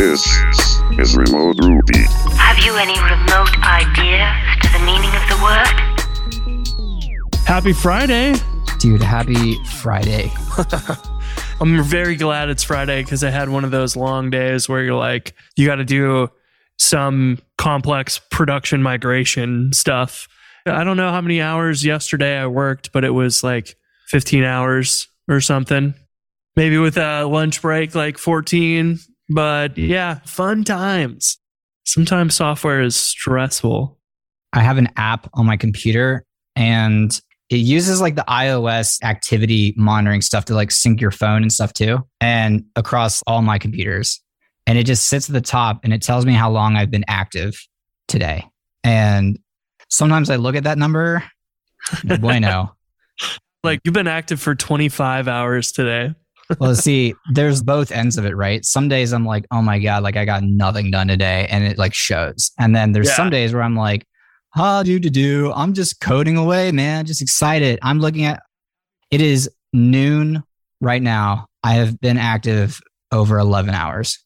This is Remote Ruby. Have you any remote idea as to the meaning of the word? Happy Friday. Dude, happy Friday. I'm very glad it's Friday because I had one of those long days where you're like, you got to do some complex production migration stuff. I don't know how many hours yesterday I worked, but it was like 15 hours or something. Maybe with a lunch break, like 14. But yeah, fun times. Sometimes software is stressful. I have an app on my computer and it uses like the iOS activity monitoring stuff to like sync your phone and stuff too, and across all my computers. And it just sits at the top and it tells me how long I've been active today. And sometimes I look at that number, bueno. Like you've been active for 25 hours today. Well, see, there's both ends of it, right? Some days I'm like, oh my God, like I got nothing done today. And it like shows. And then there's Yeah. some days where I'm like, ah, do to do. I'm just coding away, man. Just excited. I'm looking at it is noon right now. I have been active over 11 hours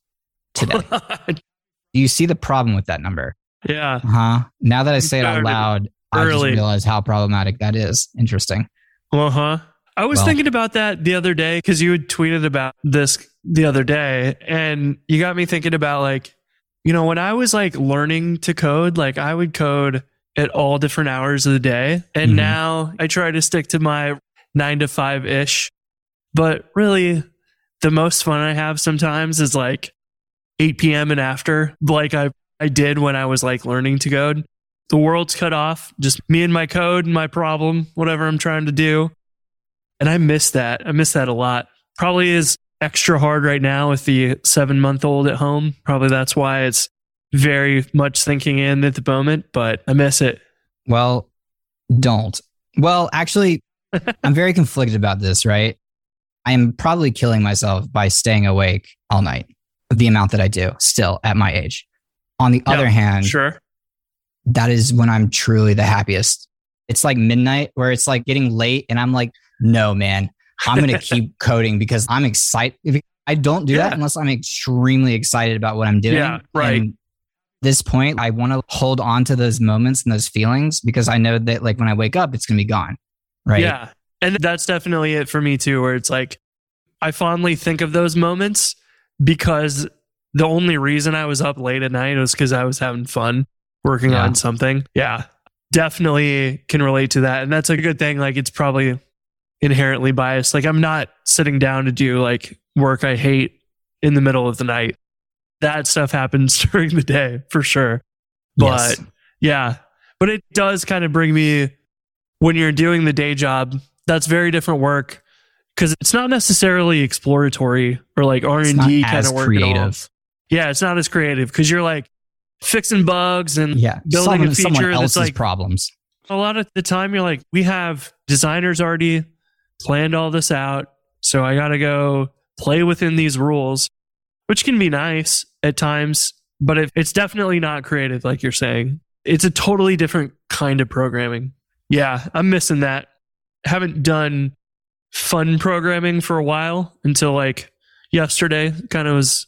today. Do you see the problem with that number? yeah. Huh? Now that I say it out loud, I just realize how problematic that is. Interesting. Uh huh. I was Well- thinking about that the other day because you had tweeted about this the other day, and you got me thinking about like, you know, when I was like learning to code, like I would code at all different hours of the day, and Mhm. now I try to stick to my nine to five ish. But really, the most fun I have sometimes is like 8 p.m. and after, like I I did when I was like learning to code. The world's cut off, just me and my code and my problem, whatever I'm trying to do. And I miss that. I miss that a lot. Probably is extra hard right now with the seven month old at home. Probably that's why it's very much thinking in at the moment, but I miss it. Well, don't. Well, actually, I'm very conflicted about this, right? I am probably killing myself by staying awake all night, the amount that I do still at my age. On the other hand, Sure. that is when I'm truly the happiest. It's like midnight where it's like getting late and I'm like, no, man, I'm going to keep coding because I'm excited. If I don't do that unless I'm extremely excited about what I'm doing. Yeah, right. And this point, I want to hold on to those moments and those feelings because I know that like when I wake up, it's going to be gone. Right. Yeah. And that's definitely it for me too, where it's like I fondly think of those moments because the only reason I was up late at night was because I was having fun working Yeah. on something. Yeah. Definitely can relate to that. And that's a good thing. Like it's probably inherently biased. Like I'm not sitting down to do like work I hate in the middle of the night. That stuff happens during the day for sure. But Yes. yeah, but it does kind of bring me when you're doing the day job. That's very different work because it's not necessarily exploratory or like R&D kind of work. at all. creative. Yeah, it's not as creative because you're like fixing bugs and Yeah. building someone, a someone feature that's else's like problems. a lot of the time you're like, we have designers already planned all this out. So I got to go play within these rules, which can be nice at times, but it, it's definitely not creative, like you're saying. It's a totally different kind of programming. Yeah, I'm missing that. Haven't done fun programming for a while until like yesterday, kind of was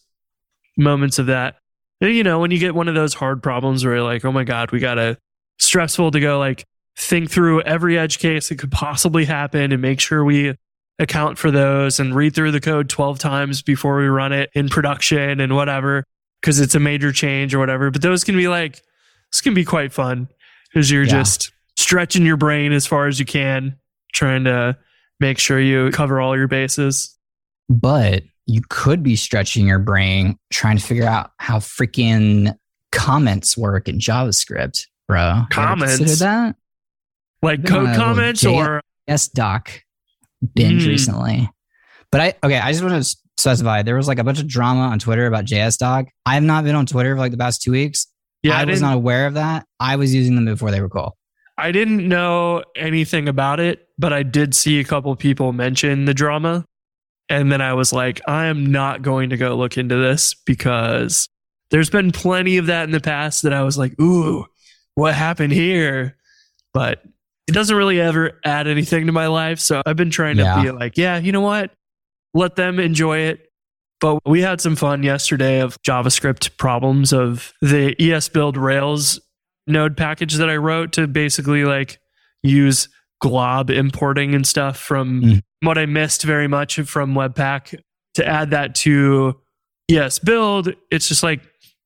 moments of that. You know, when you get one of those hard problems where you're like, oh my God, we got to stressful to go like think through every edge case that could possibly happen and make sure we account for those and read through the code 12 times before we run it in production and whatever because it's a major change or whatever but those can be like this can be quite fun because you're Yeah. just stretching your brain as far as you can trying to make sure you cover all your bases but you could be stretching your brain trying to figure out how freaking comments work in JavaScript, bro. Comments? Consider that? Like code comments J- or Yes, doc binge Mm. recently. But I okay, I just want to specify there was like a bunch of drama on Twitter about JS doc. I have not been on Twitter for like the past two weeks. yeah I, I, was not aware of that. I was using them before they were cool. I didn't know anything about it but i did see a couple people mention the drama and then i was like i am not going to go look into this because there's been plenty of that in the past that i was like ooh what happened here but it doesn't really ever add anything to my life so i've been trying to Yeah. be like yeah you know what let them enjoy it But we had some fun yesterday of JavaScript problems of the esbuild Rails node package that I wrote to basically like use glob importing and stuff from Mm. what I missed very much from Webpack to add that to esbuild. It's just like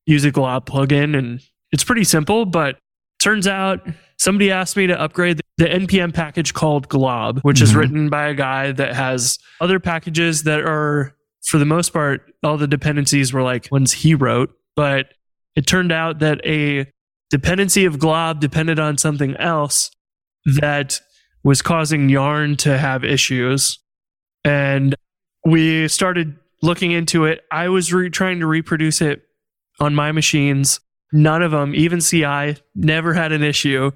use a glob plugin and it's pretty simple, but turns out somebody asked me to upgrade the npm package called glob which is Mhm. written by a guy that has other packages that are for the most part all the dependencies were like ones he wrote. But it turned out that a dependency of glob depended on something else that was causing yarn to have issues. And we started looking into it. I was re- trying to reproduce it on my machines. None of them even ci never had an issue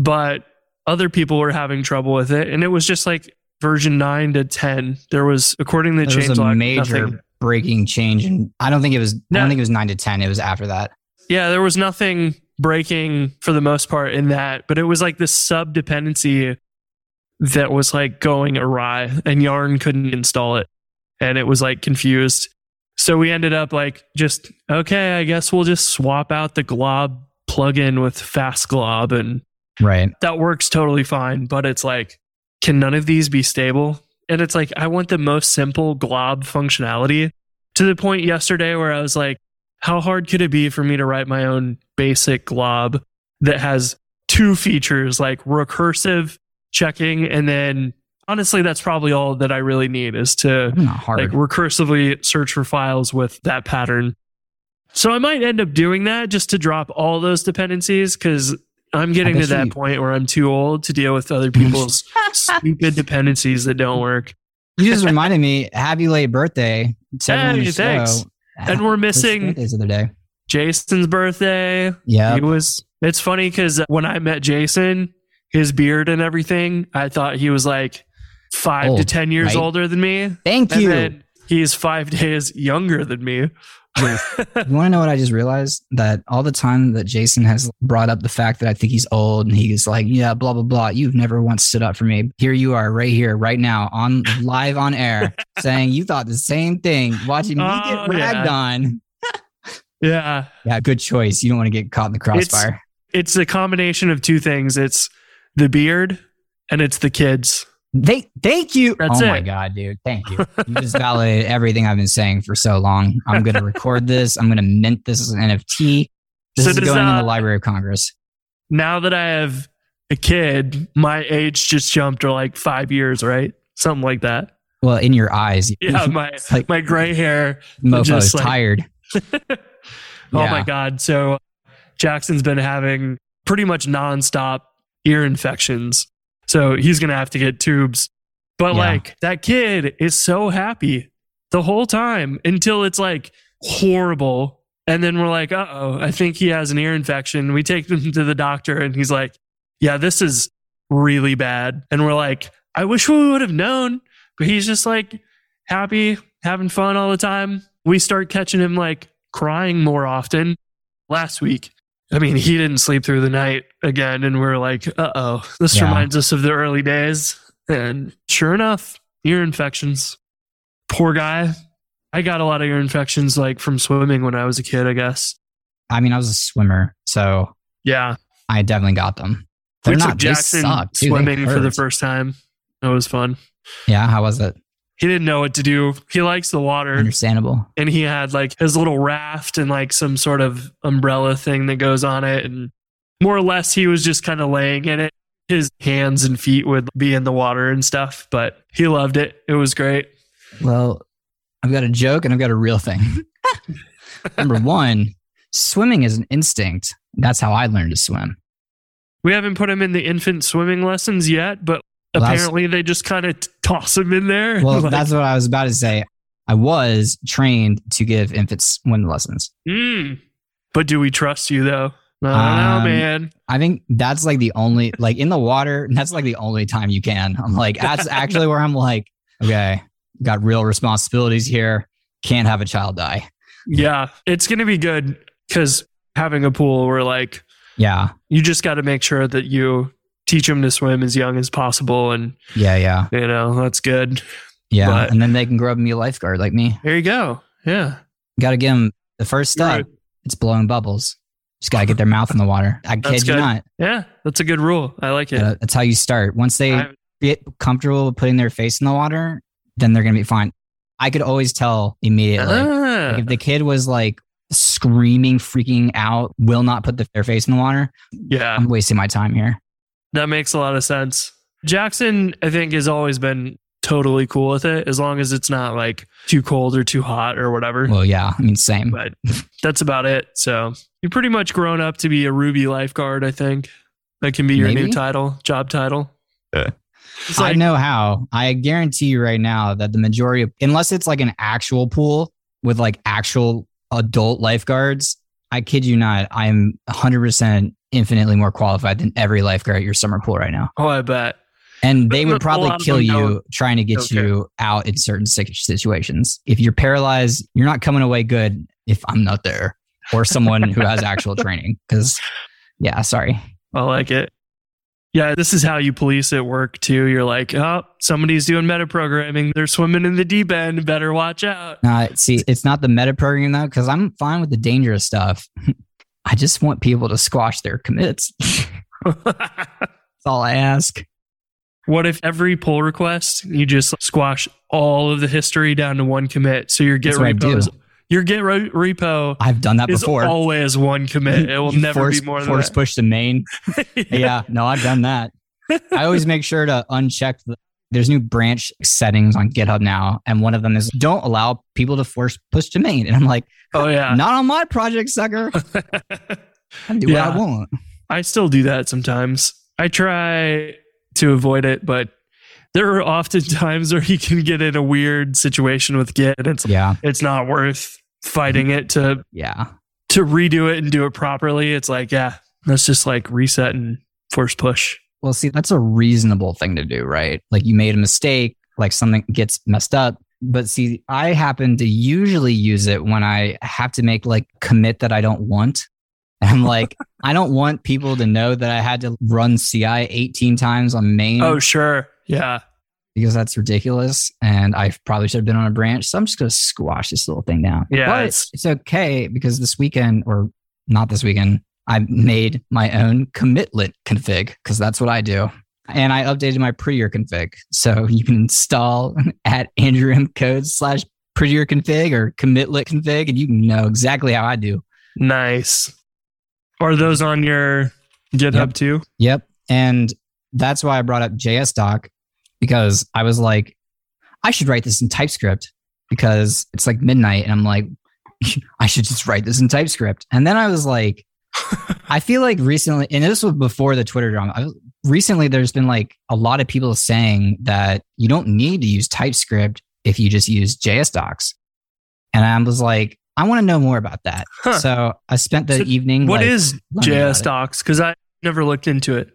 but other people were having trouble with it and it was just like version 9 to 10 there was according to the change a log major nothing- breaking change, and I don't think it was. I don't think it was nine to ten. It was after that. yeah there was nothing breaking for the most part in that but it was like this sub dependency that was like going awry and yarn couldn't install it and it was like confused so we ended up like just okay i guess we'll just swap out the glob plugin with fast glob and Right. that works totally fine but it's like can none of these be stable and it's like i want the most simple glob functionality to the point yesterday where i was like how hard could it be for me to write my own basic glob that has two features like recursive checking and then honestly that's probably all that i really need is to like recursively search for files with that pattern. So I might end up doing that just to drop all those dependencies because I'm getting to that you- point where I'm too old to deal with other people's stupid dependencies that don't work. you just reminded me. Happy late birthday to everyone in Hey, the show. thanks. And we're missing birthdays of the day. Jason's birthday. Yeah. He was. It's funny because when I met Jason, his beard and everything, I thought he was like five to ten years right? older than me. Thank And you. then he's five days younger than me. You want to know what I just realized? That all the time that Jason has brought up the fact that I think he's old and he's like, yeah, blah, blah, blah. You've never once stood up for me. Here you are right here, right now, on live on air, saying you thought the same thing, watching me Oh, get ragged yeah. on. yeah. Yeah, good choice. You don't want to get caught in the crossfire. it's a combination of two things. It's the beard and it's the kids. Thank, thank you. That's oh my. God, dude. Thank you. You just validated everything I've been saying for so long. I'm going to record this. I'm going to mint this as an NFT. This So is does, going in uh, the Library of Congress. Now that I have a kid, my age just jumped to like five years, right? Something like that. Well, in your eyes. Yeah, my like my gray hair. mofo just is like- tired. Oh Yeah. my god! So Jackson's been having pretty much nonstop ear infections, so he's gonna have to get tubes. But Yeah. like that kid is so happy the whole time until it's like horrible, and then we're like, uh oh, I think he has an ear infection. We take him to the doctor, and he's like, yeah, this is really bad. And we're like, I wish we would have known, but he's just like happy, having fun all the time. We start catching him like crying more often last week. I mean, he didn't sleep through the night again. And we're like, uh oh, this Yeah. reminds us of the early days. And sure enough, ear infections. Poor guy. I got a lot of ear infections like from swimming when I was a kid, I guess. I mean, I was a swimmer, so Yeah. I definitely got them. They're we not Jackson suck, too. Swimming for the first time. That was fun. Yeah, how was it? He didn't know what to do. He likes the water. Understandable. and he had like his little raft and like some sort of umbrella thing that goes on it and more or less he was just kind of laying in it his hands and feet would be in the water and stuff but he loved it it was great Well, I've got a joke and I've got a real thing. Number one, swimming is an instinct. That's how I learned to swim. we haven't put him in the infant swimming lessons yet but Well, apparently they just kind of toss him in there Well, Like, that's what I was about to say. I was trained to give infants swim lessons. mm. but do we trust you though i don't know Um, man I think that's like the only, like in the water, that's like the only time you can. I'm like, that's actually where I'm like, okay, got real responsibilities here. Can't have a child die. yeah it's gonna be good because having a pool where like Yeah. you just got to make sure that you teach them to swim as young as possible and Yeah. Yeah. you know that's good Yeah. But- and then they can grow up and be a lifeguard like me. There you go. Yeah. Got to give them the first step. Right. It's blowing bubbles. Just got to get their mouth in the water. I That's kid you good. not. Yeah. That's a good rule. I like it. That's how you start. Once they I- get comfortable putting their face in the water, then they're going to be fine. I could always tell immediately. Ah. Like, if the kid was like screaming, freaking out, will not put the, their face in the water, yeah. I'm wasting my time here. That makes a lot of sense. Jackson, I think, has always been totally cool with it as long as it's not like too cold or too hot or whatever. Well, yeah, I mean, same. but that's about it. So you're pretty much grown up to be a Ruby lifeguard, I think. That can be your Maybe. new title, job title. It's I know how. I guarantee you right now that the majority of, unless it's like an actual pool with like actual adult lifeguards, I kid you not, I'm 100% infinitely more qualified than every lifeguard at your summer pool right now. oh, I bet. And they would probably kill you trying to get Okay. you out in certain situations. If you're paralyzed, you're not coming away good if I'm not there or someone who has actual training. Because, yeah, sorry. I like it. Yeah, this is how you police at work too. You're like, oh, somebody's doing meta programming. They're swimming in the deep end. Better watch out. Uh, see, it's not the meta programming though, because I'm fine with the dangerous stuff. I just want people to squash their commits. That's all I ask. what if every pull request you just squash all of the history down to one commit? So your Git That's what I do. repo, is- your Git re- repo I've done that is before. always one commit. It will never force, be more than force that. push to main. yeah, no, I've done that. I always make sure to uncheck. The, there's new branch settings on GitHub now, and one of them is don't allow people to force push to main. And I'm like, Oh yeah. not on my project, sucker. I do Yeah. what I want. I still do that sometimes. I try to avoid it, but there are often times where you can get in a weird situation with Git and it's Yeah, it's not worth fighting it to yeah. to redo it and do it properly. It's like, yeah, let's just like reset and force push. Well, see, that's a reasonable thing to do, right? Like you made a mistake, like something gets messed up. But see, I happen to usually use it when I have to make like commit that I don't want. And I'm like, I don't want people to know that I had to run CI 18 times on main Oh, sure. Yeah. because that's ridiculous. And I probably should have been on a branch. So I'm just going to squash this little thing down. Yeah, But it's- it's, okay because this weekend, or not this weekend, I made my own commitlint config because that's what I do. And I updated my prettier config. So you can install at Andrew M code slash prettier config or commitlint config, and you can know exactly how I do. Nice. Are those on your GitHub Yep. too? Yep. And that's why I brought up JS doc because I was like, I should write this in TypeScript because it's like midnight and I'm like, I should just write this in TypeScript. And then I was like, I feel like recently, and this was before the Twitter drama. Recently, there's been like a lot of people saying that you don't need to use TypeScript if you just use JS docs. And I was like, I want to know more about that. Huh. So I spent the So evening. What like, is JS docs? Because I never looked into it.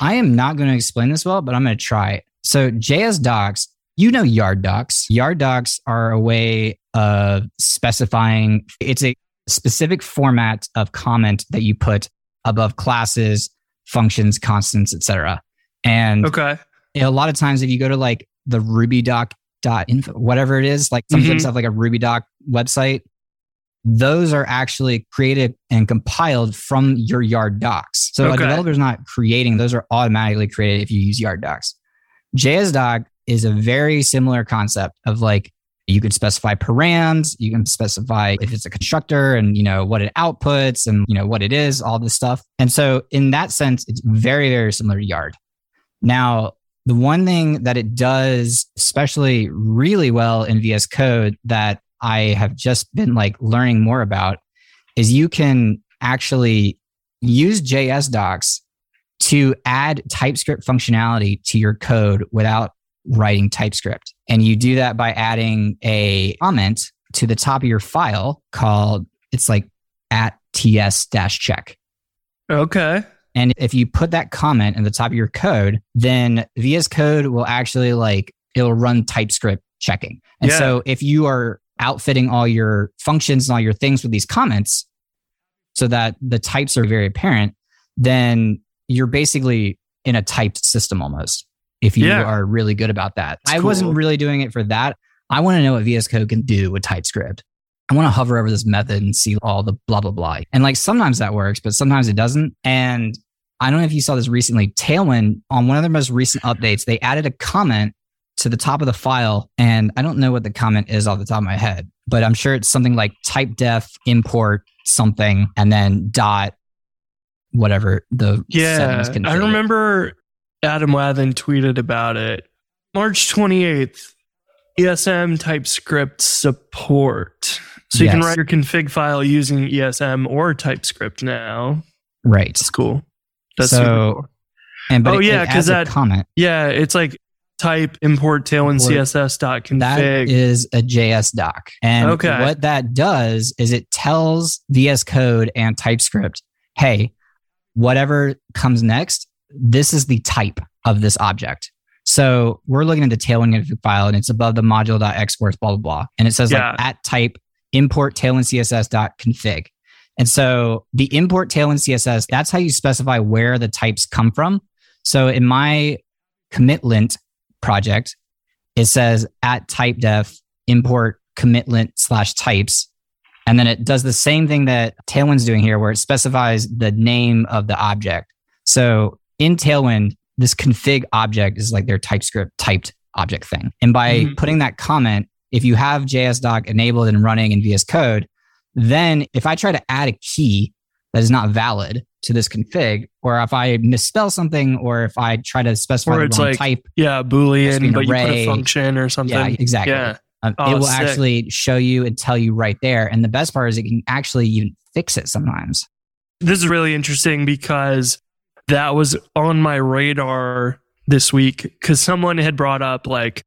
I am not going to explain this well, but I'm going to try it. So JS docs, you know yard docs. Yard docs are a way of specifying it's a specific format of comment that you put above classes, functions, constants, etc. And Okay. a lot of times if you go to like the ruby doc dot info whatever it is like some Mhm. types of like a ruby doc website those are actually created and compiled from your yard docs so Okay. a developer's not creating those are automatically created if you use yard docs js doc is a very similar concept of like you can specify params you can specify if it's a constructor and you know what it outputs and you know what it is all this stuff and so in that sense it's very very similar to yard now the one thing that it does especially really well in VS Code that I have just been like learning more about is you can actually use JS docs to add TypeScript functionality to your code without writing TypeScript. And you do that by adding a comment to the top of your file called it's like at ts dash check. Okay. And if you put that comment in the top of your code, then VS Code will actually like, it'll run TypeScript checking. And Yeah. so if you are outfitting all your functions and all your things with these comments so that the types are very apparent, then you're basically in a typed system almost. If you Yeah. are really good about that. That's I wasn't really doing it for that. I want to know what VS Code can do with TypeScript. I want to hover over this method and see all the blah, blah, blah. And like sometimes that works, but sometimes it doesn't. And I don't know if you saw this recently. Tailwind, on one of their most recent updates, they added a comment to the top of the file. And I don't know what the comment is off the top of my head, but I'm sure it's something like type def import something and then dot whatever the Yeah, I remember Adam Wathan tweeted about it. March 28th, ESM TypeScript support. So you can write your config file using ESM or TypeScript now. Right. That's cool. That's So, cool. And but Oh, it, yeah, because that- comment Yeah, it's like type import tailwind Import. CSS dot config. is a JS doc, and Okay. what that does is it tells VS Code and TypeScript, hey, whatever comes next, this is the type of this object. So we're looking at the tailwind config file, and it's above the module.exports, blah blah blah, and it says Yeah. like at type import tailwind CSS dot config. And so the import tailwind CSS, that's how you specify where the types come from. So in my commitlint project, it says at type def import commitlint slash types. And then it does the same thing that Tailwind's doing here, where it specifies the name of the object. So in Tailwind, this config object is like their TypeScript typed object thing. And by Mhm. putting that comment, if you have JSDoc enabled and running in VS Code, then if I try to add a key that is not valid to this config, or if I misspell something, or if I try to specify Or the it's wrong like type, yeah, Boolean, but you put array. a function or something. yeah, exactly. Yeah. Um, Oh, it will sick. actually show you and tell you right there. And the best part is it can actually even fix it sometimes. This is really interesting because that was on my radar this week because someone had brought up like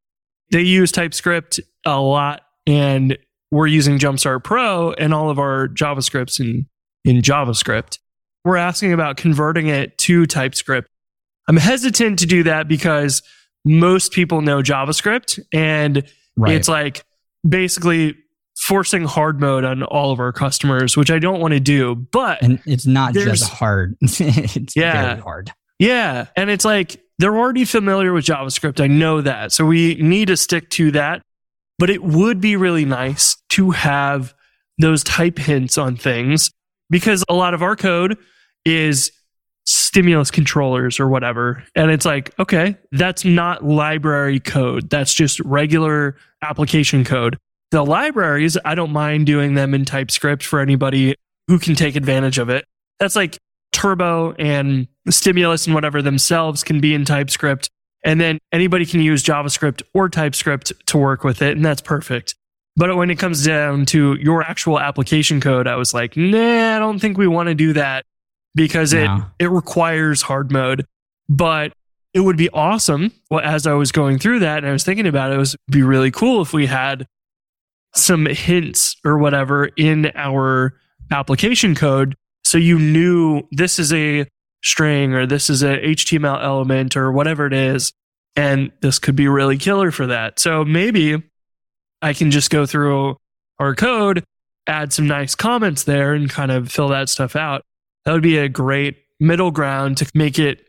they use TypeScript a lot and we're using Jumpstart Pro and all of our JavaScripts in, in JavaScript. We're asking about converting it to TypeScript. I'm hesitant to do that because most people know JavaScript and Right. it's like basically forcing hard mode on all of our customers, which I don't want to do. But and it's not just hard. it's Yeah. very hard. yeah, and it's like they're already familiar with JavaScript. I know that. So we need to stick to that. But it would be really nice to have those type hints on things because a lot of our code is stimulus controllers or whatever. And it's like, okay, that's not library code. That's just regular application code. The libraries, I don't mind doing them in TypeScript for anybody who can take advantage of it. That's like Turbo and Stimulus and whatever themselves can be in TypeScript. And then anybody can use JavaScript or TypeScript to work with it. And that's perfect. But when it comes down to your actual application code, I was like, nah, I don't think we want to do that because it, No. it requires hard mode. But it would be awesome. Well, as I was going through that and I was thinking about it, it was be really cool if we had some hints or whatever in our application code so you knew this is a string or this is a HTML element or whatever it is and this could be really killer for that. So maybe I can just go through our code, add some nice comments there and kind of fill that stuff out. That would be a great middle ground to make it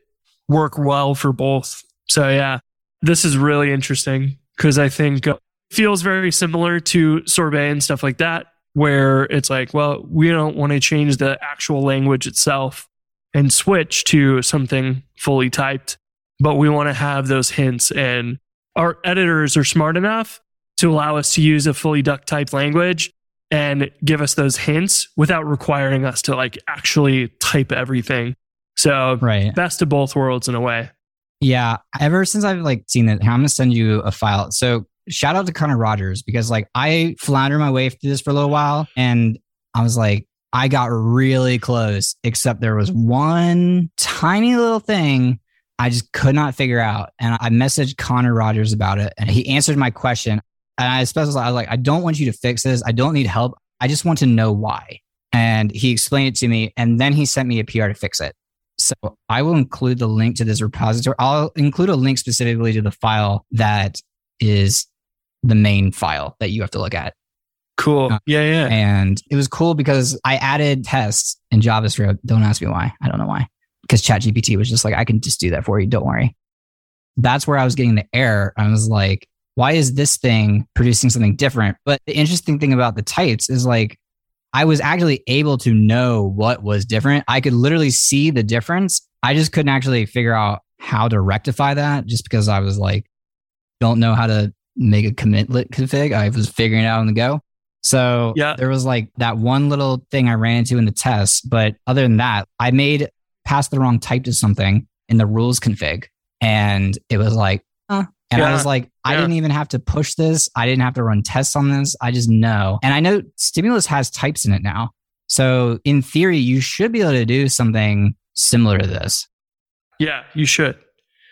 work well for both. So yeah, this is really interesting because I think feels very similar to sorbet and stuff like that, where it's like, well, we don't want to change the actual language itself and switch to something fully typed, but we want to have those hints. And our editors are smart enough to allow us to use a fully duck typed language and give us those hints without requiring us to like actually type everything. So Right. best of both worlds in a way. Yeah. Ever since I've like seen it, I'm gonna send you a file. So shout out to Konnor Rogers because like I floundered my way through this for a little while and I was like, I got really close, except there was one tiny little thing I just could not figure out. And I messaged Konnor Rogers about it and he answered my question. And I specified, I was like, I don't want you to fix this. I don't need help. I just want to know why. And he explained it to me. And then he sent me a PR to fix it. So I will include the link to this repository. I'll include a link specifically to the file that is the main file that you have to look at. Cool. Uh, Yeah, yeah. And it was cool because I added tests in JavaScript. Don't ask me why. I don't know why. Because ChatGPT was just like, I can just do that for you. Don't worry. that's where I was getting the error. I was like, why is this thing producing something different? But the interesting thing about the types is like, I was actually able to know what was different. I could literally see the difference. I just couldn't actually figure out how to rectify that just because I was like, don't know how to make a commitlint config. I was figuring it out on the go. So Yeah. there was like that one little thing I ran into in the test. But other than that, I made pass the wrong type to something in the rules config. And it was like, huh. And I was like, I Yeah. didn't even have to push this. I didn't have to run tests on this. I just know. And I know stimulus has types in it now. So in theory, you should be able to do something similar to this. Yeah, you should.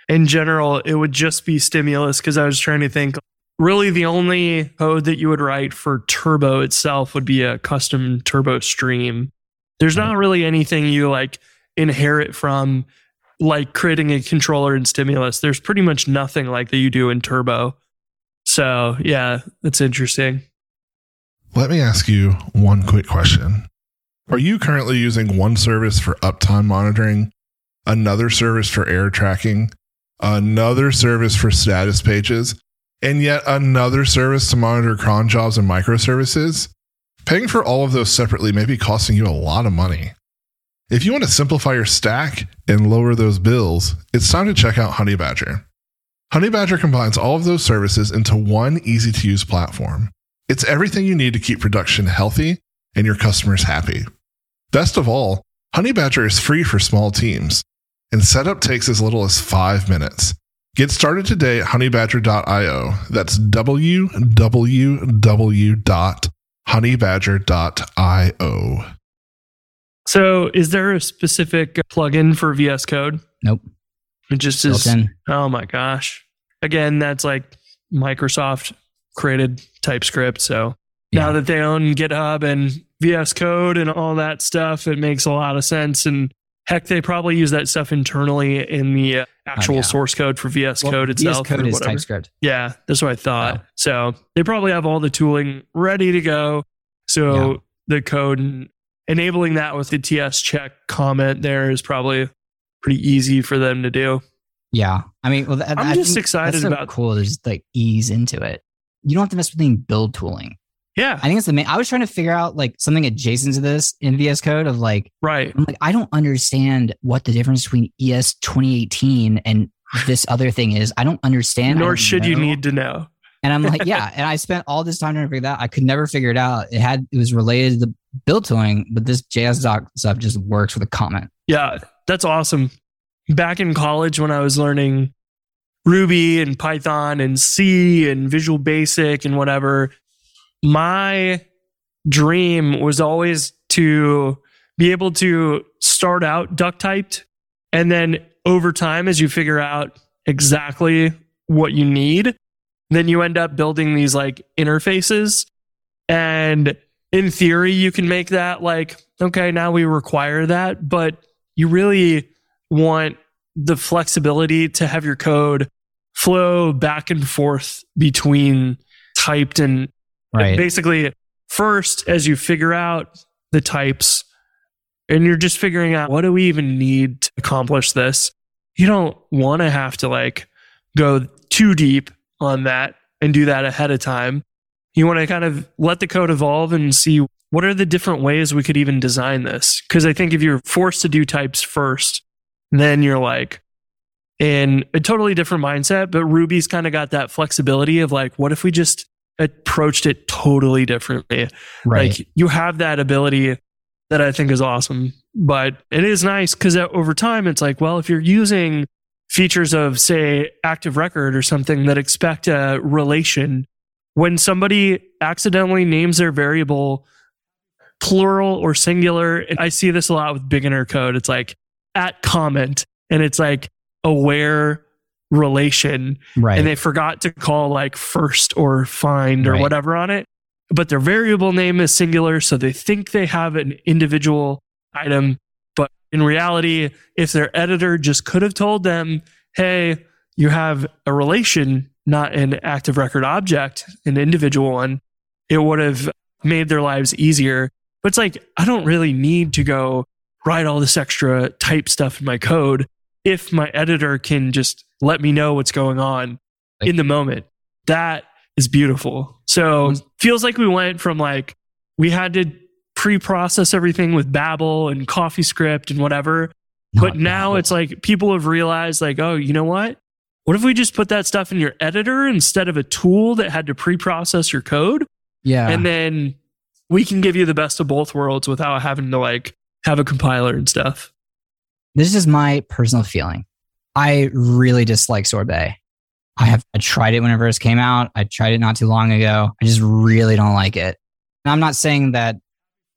In general, it would just be stimulus because I was trying to think. Really, the only code that you would write for Turbo itself would be a custom Turbo stream. There's not really anything you like inherit from, like creating a controller in stimulus. There's pretty much nothing like that you do in Turbo. So, yeah, that's interesting. Let me ask you one quick question. Are you currently using one service for uptime monitoring, another service for error tracking, another service for status pages, and yet another service to monitor cron jobs and microservices? Paying for all of those separately may be costing you a lot of money. If you want to simplify your stack and lower those bills, it's time to check out Honeybadger. Honeybadger combines all of those services into one easy to use platform. It's everything you need to keep production healthy and your customers happy. Best of all, Honeybadger is free for small teams, and setup takes as little as five minutes. Get started today at honeybadger.io. That's www.honeybadger.io. So, is there a specific plugin for VS Code? Nope. It just Built is. in. Oh my gosh. Again, that's like Microsoft created TypeScript. So now that they own GitHub and VS Code and all that stuff, it makes a lot of sense. And heck, they probably use that stuff internally in the uh, actual Oh, yeah. source code for VS Well, Code itself. VS Code is. TypeScript. Yeah, that's what I thought. Oh. So they probably have all the tooling ready to go. So Yeah. the code and enabling that with the TS check comment there is probably pretty easy for them to do. Yeah. I mean, well, that, I'm I just excited about- cool. There's like ease into it. You don't have to mess with any build tooling. Yeah, I think it's the main. I was trying to figure out like something adjacent to this in VS Code of like, right. I'm like, I don't understand what the difference between ES 2018 and this other thing is. I don't understand. Nor don't should you need to know. And I'm like, yeah. And I spent all this time trying to figure that. out. I could never figure it out. It had it was related to the build tooling, but this JS doc stuff just works with a comment. Yeah, that's awesome. Back in college when I was learning Ruby and Python and C and Visual Basic and whatever, my dream was always to be able to start out duck typed and then over time as you figure out exactly what you need, then you end up building these like interfaces. And in theory you can make that like okay, now we require that, but you really want the flexibility to have your code flow back and forth between typed and Right. basically first as you figure out the types and you're just figuring out what do we even need to accomplish this? You don't want to have to like go too deep on that and do that ahead of time. You want to kind of let the code evolve and see what are the different ways we could even design this. Because i think if you're forced to do types first then you're like in a totally different mindset but ruby's kind of got that flexibility of like what if we just approached it totally differently right. like you have that ability that I think is awesome. But it is nice because over time, it's like, well, if you're using features of, say, Active Record or something that expect a relation, when somebody accidentally names their variable plural or singular, and I see this a lot with beginner code, it's like at comment and it's like aware relation right. and they forgot to call like first or find or Right. whatever on it. But their variable name is singular, so they think they have an individual item. But in reality, if their editor just could have told them, hey, you have a relation, not an active record object, an individual one, it would have made their lives easier. But it's like, I don't really need to go write all this extra type stuff in my code. If my editor can just let me know what's going on Like- in the moment. That is beautiful. So Mm. feels like we went from like we had to pre-process everything with Babel and CoffeeScript and whatever. but now bad. it's like people have realized like, oh, you know what? What if we just put that stuff in your editor instead of a tool that had to pre-process your code? yeah. And then we can give you the best of both worlds without having to like have a compiler and stuff. This is my personal feeling. I really dislike Sorbet. I have I tried it whenever it came out. I tried it not too long ago. I just really don't like it. And I'm not saying that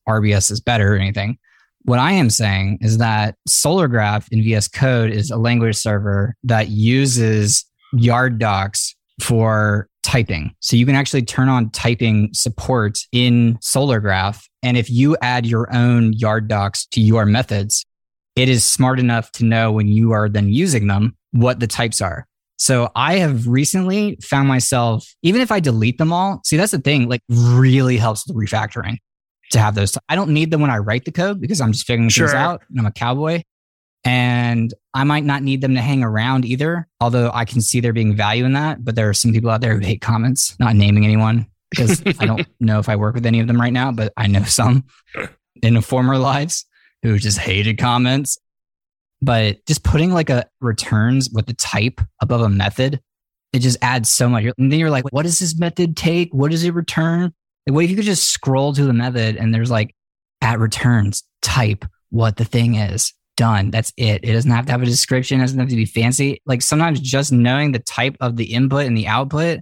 RBS is better or anything. What I am saying is that SolarGraph in VS Code is a language server that uses yard docs for typing. So you can actually turn on typing support in SolarGraph. And if you add your own yard docs to your methods, it is smart enough to know when you are then using them what the types are. So I have recently found myself, even if I delete them all, see, that's the thing, like really helps with refactoring to have those. I don't need them when I write the code because I'm just figuring things out and I'm a cowboy. And I might not need them to hang around either, although I can see there being value in that. But there are some people out there who hate comments, not naming anyone because I don't know if I work with any of them right now, but I know some in former lives who just hated comments. But just putting like a returns with the type above a method, it just adds so much. And then you're like, what does this method take? What does it return? Like, what if you could just scroll to the method and there's like at returns, type what the thing is. Done. That's it. It doesn't have to have a description. It doesn't have to be fancy. Like sometimes just knowing the type of the input and the output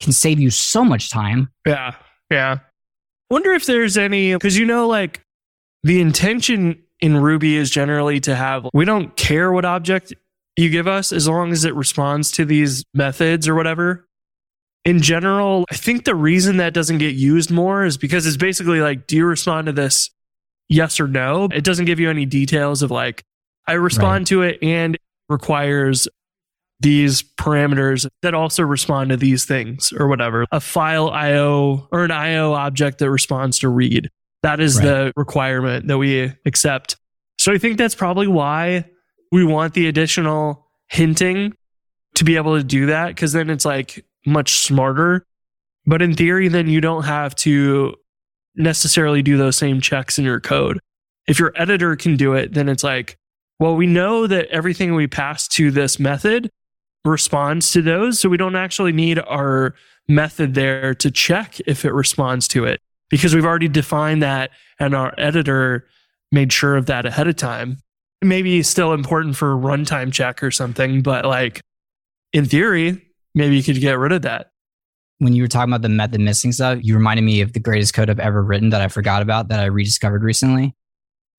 can save you so much time. Yeah. Yeah. Wonder if there's any, because you know, like the intention in Ruby is generally to have, we don't care what object you give us as long as it responds to these methods or whatever. In general, I think the reason that doesn't get used more is because it's basically like, do you respond to this yes or no? It doesn't give you any details of like, I respond to it and requires these parameters that also respond to these things or whatever. A file IO or an IO object that responds to read. That is Right. the requirement that we accept. So I think that's probably why we want the additional hinting to be able to do that because then it's like much smarter. But in theory, then you don't have to necessarily do those same checks in your code. If your editor can do it, then it's like, well, we know that everything we pass to this method responds to those. So we don't actually need our method there to check if it responds to it because we've already defined that and our editor made sure of that ahead of time. Maybe still important for a runtime check or something, but like in theory, maybe you could get rid of that. when you were talking about the method missing stuff, you reminded me of the greatest code I've ever written that I forgot about that I rediscovered recently.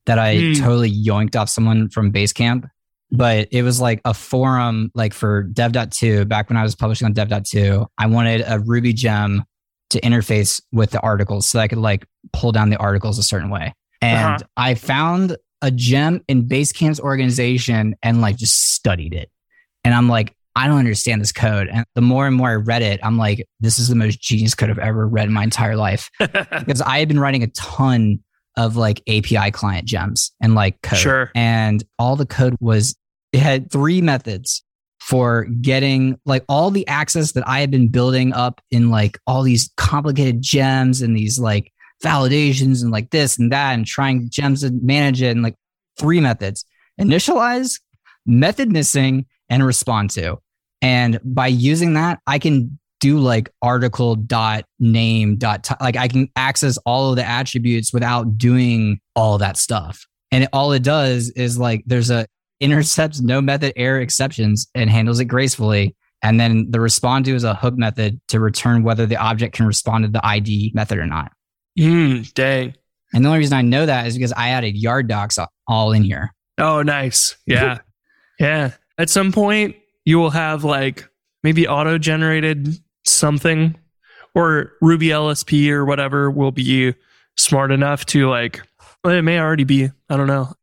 That I Hmm. totally yoinked off someone from Basecamp. But it was like a forum, like for Dev.to, back when I was publishing on Dev.to. I wanted a Ruby gem to interface with the articles so I could like pull down the articles a certain way. And Uh-huh. I found a gem in Basecamp's organization and like just studied it. And I'm like, I don't understand this code. And the more and more I read it, I'm like, this is the most genius code I've ever read in my entire life. because I had been writing a ton of like API client gems and like code. Sure. And all the code was, it had three methods for getting like all the access that I had been building up in like all these complicated gems and these like validations and like this and that and trying gems to manage it and like three methods initialize, method missing, and respond to. And by using that, I can do like article dot name dot like I can access all of the attributes without doing all that stuff. And it, all it does is like there's a intercepts no method error exceptions and handles it gracefully. And then the respond to is a hook method to return whether the object can respond to the ID method or not. Mm, dang. And the only reason I know that is because I added yard docs all in here. Oh, nice. Yeah. yeah. At some point, you will have like maybe auto generated something or Ruby LSP or whatever will be smart enough to like, well, it may already be. I don't know.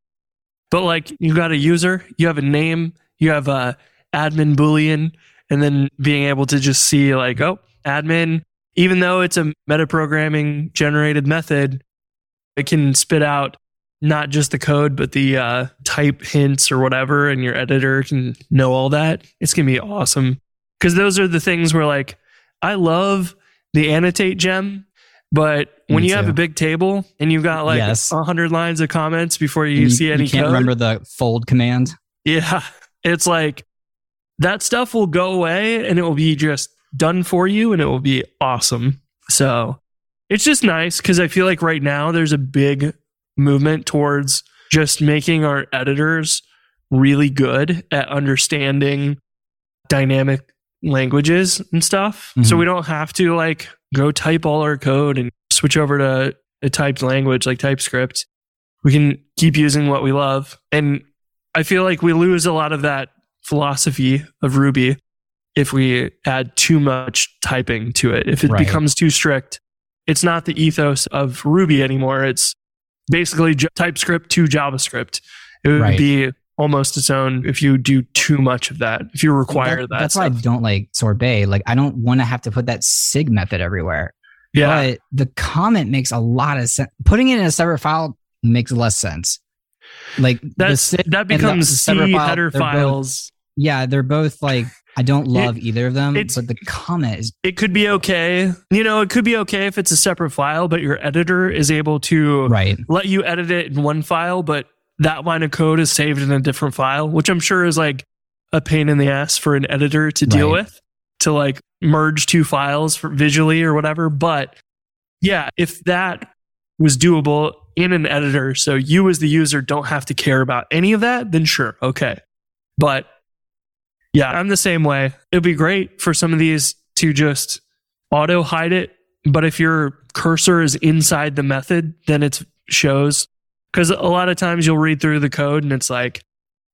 But like, you got a user, you have a name, you have a admin Boolean, and then being able to just see like, oh, admin, even though it's a metaprogramming generated method, it can spit out not just the code, but the uh, type hints or whatever, and your editor can know all that. It's gonna be awesome because those are the things where like I love the annotate gem, but when Me you have a big table and you've got like a Yes. hundred lines of comments before you, you, see any you can't code, remember the fold command. yeah, it's like that stuff will go away and it will be just done for you and it will be awesome. So it's just nice because I feel like right now there's a big movement towards just making our editors really good at understanding dynamic languages and stuff. So Mhm. we don't have to like go type all our code and switch over to a typed language like TypeScript. We can keep using what we love. And I feel like we lose a lot of that philosophy of Ruby if we add too much typing to it. If it Right. becomes too strict, it's not the ethos of Ruby anymore. It's basically J- TypeScript to JavaScript. It would Right. be almost its own if you do too much of that. If you require that, That's why I don't like sorbet. Like I don't want to have to put that sig method everywhere. yeah. But the comment makes a lot of sense. Putting it in a separate file makes less sense. Like That's that becomes C separate file, header they're both- files. yeah, they're both like I don't love either of them. it's- But the comment is it could be okay. You know, it could be okay if it's a separate file, but your editor is able to right. let you edit it in one file, but that line of code is saved in a different file, which I'm sure is like a pain in the ass for an editor to deal Right. with to like merge two files for visually or whatever. But yeah, if that was doable in an editor, so you as the user don't have to care about any of that, then sure, okay. But yeah, I'm the same way. It'd be great for some of these to just auto hide it. But if your cursor is inside the method, then it shows. Because a lot of times you'll read through the code and it's like,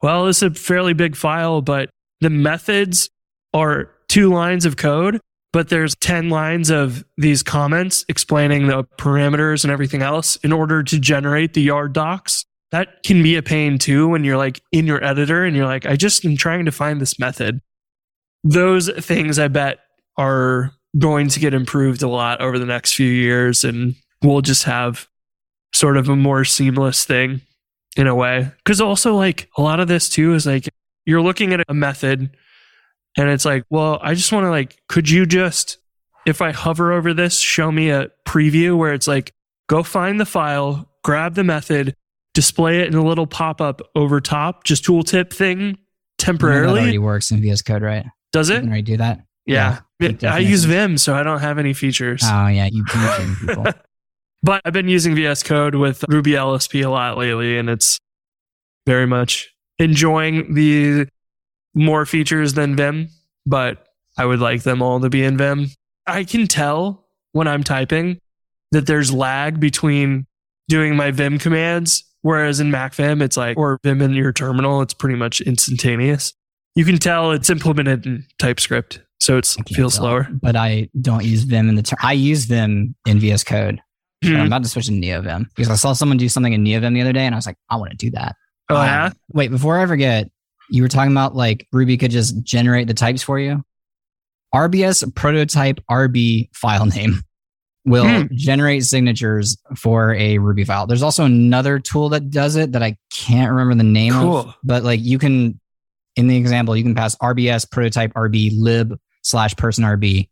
well, this is a fairly big file, but the methods are two lines of code, but there's 10 lines of these comments explaining the parameters and everything else in order to generate the yard docs. That can be a pain too when you're like in your editor and you're like, I just am trying to find this method. Those things I bet are going to get improved a lot over the next few years and we'll just have sort of a more seamless thing in a way. Cause also like a lot of this too is like you're looking at a method and it's like, well, I just want to like, could you just, if I hover over this, show me a preview where it's like, go find the file, grab the method, display it in a little pop up over top, just tooltip thing know That temporarily. already works in VS Code, right? Does You it? can already do that. Yeah. Yeah, I use Vim, so I don't have any features. Oh yeah, you can people. But I've been using VS Code with Ruby LSP a lot lately, and it's very much enjoying the more features than Vim, but I would like them all to be in Vim. I can tell when I'm typing that there's lag between doing my Vim commands, whereas in MacVim, it's like, or Vim in your terminal, it's pretty much instantaneous. You can tell it's implemented in TypeScript, so it feels slower. But I don't use Vim in the term. I use Vim in VS Code. Hmm. I'm about to switch to NeoVim because I saw someone do something in NeoVim the other day, and I was like, I want to do that. Oh, Um, yeah? Wait, before I forget, you were talking about like Ruby could just generate the types for you. RBS prototype RB file name will Hmm. generate signatures for a Ruby file. There's also another tool that does it that I can't remember the name of, Cool. but like you can, in the example, you can pass RBS prototype RB lib slash person RB,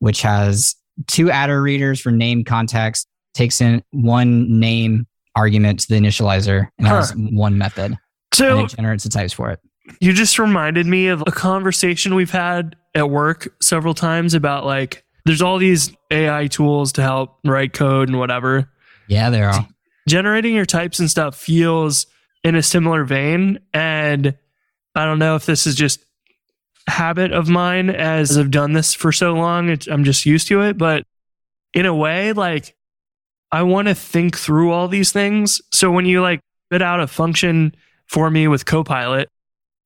which has two adder readers for name context, takes in one name argument to the initializer and has one method So and it generates the types for it. You just reminded me of a conversation we've had at work several times about like there's all these AI tools to help write code and whatever. Yeah, there are. Generating your types and stuff feels in a similar vein and I don't know if this is just habit of mine as I've done this for so long it's, I'm just used to it but in a way like I want to think through all these things so when you like spit out a function for me with copilot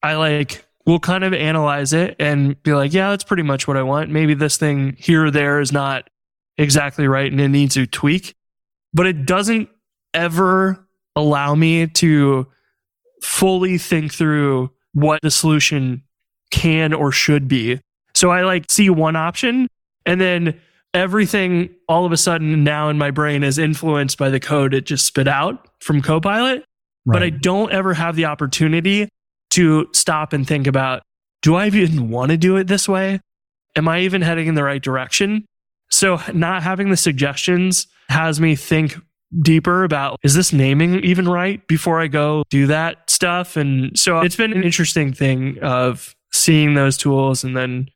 I like will kind of analyze it and be like, yeah, that's pretty much what I want. Maybe this thing here or there is not exactly right and it needs to tweak, but it doesn't ever allow me to fully think through what the solution can or should be. So I like see one option and then everything all of a sudden now in my brain is influenced by the code it just spit out from Copilot. But I don't ever have the opportunity to stop and think about do I even want to do it this way? Am I even heading in the right direction? So, not having the suggestions has me think deeper about is this naming even right before I go do that stuff? And so it's been an interesting thing of seeing those tools and then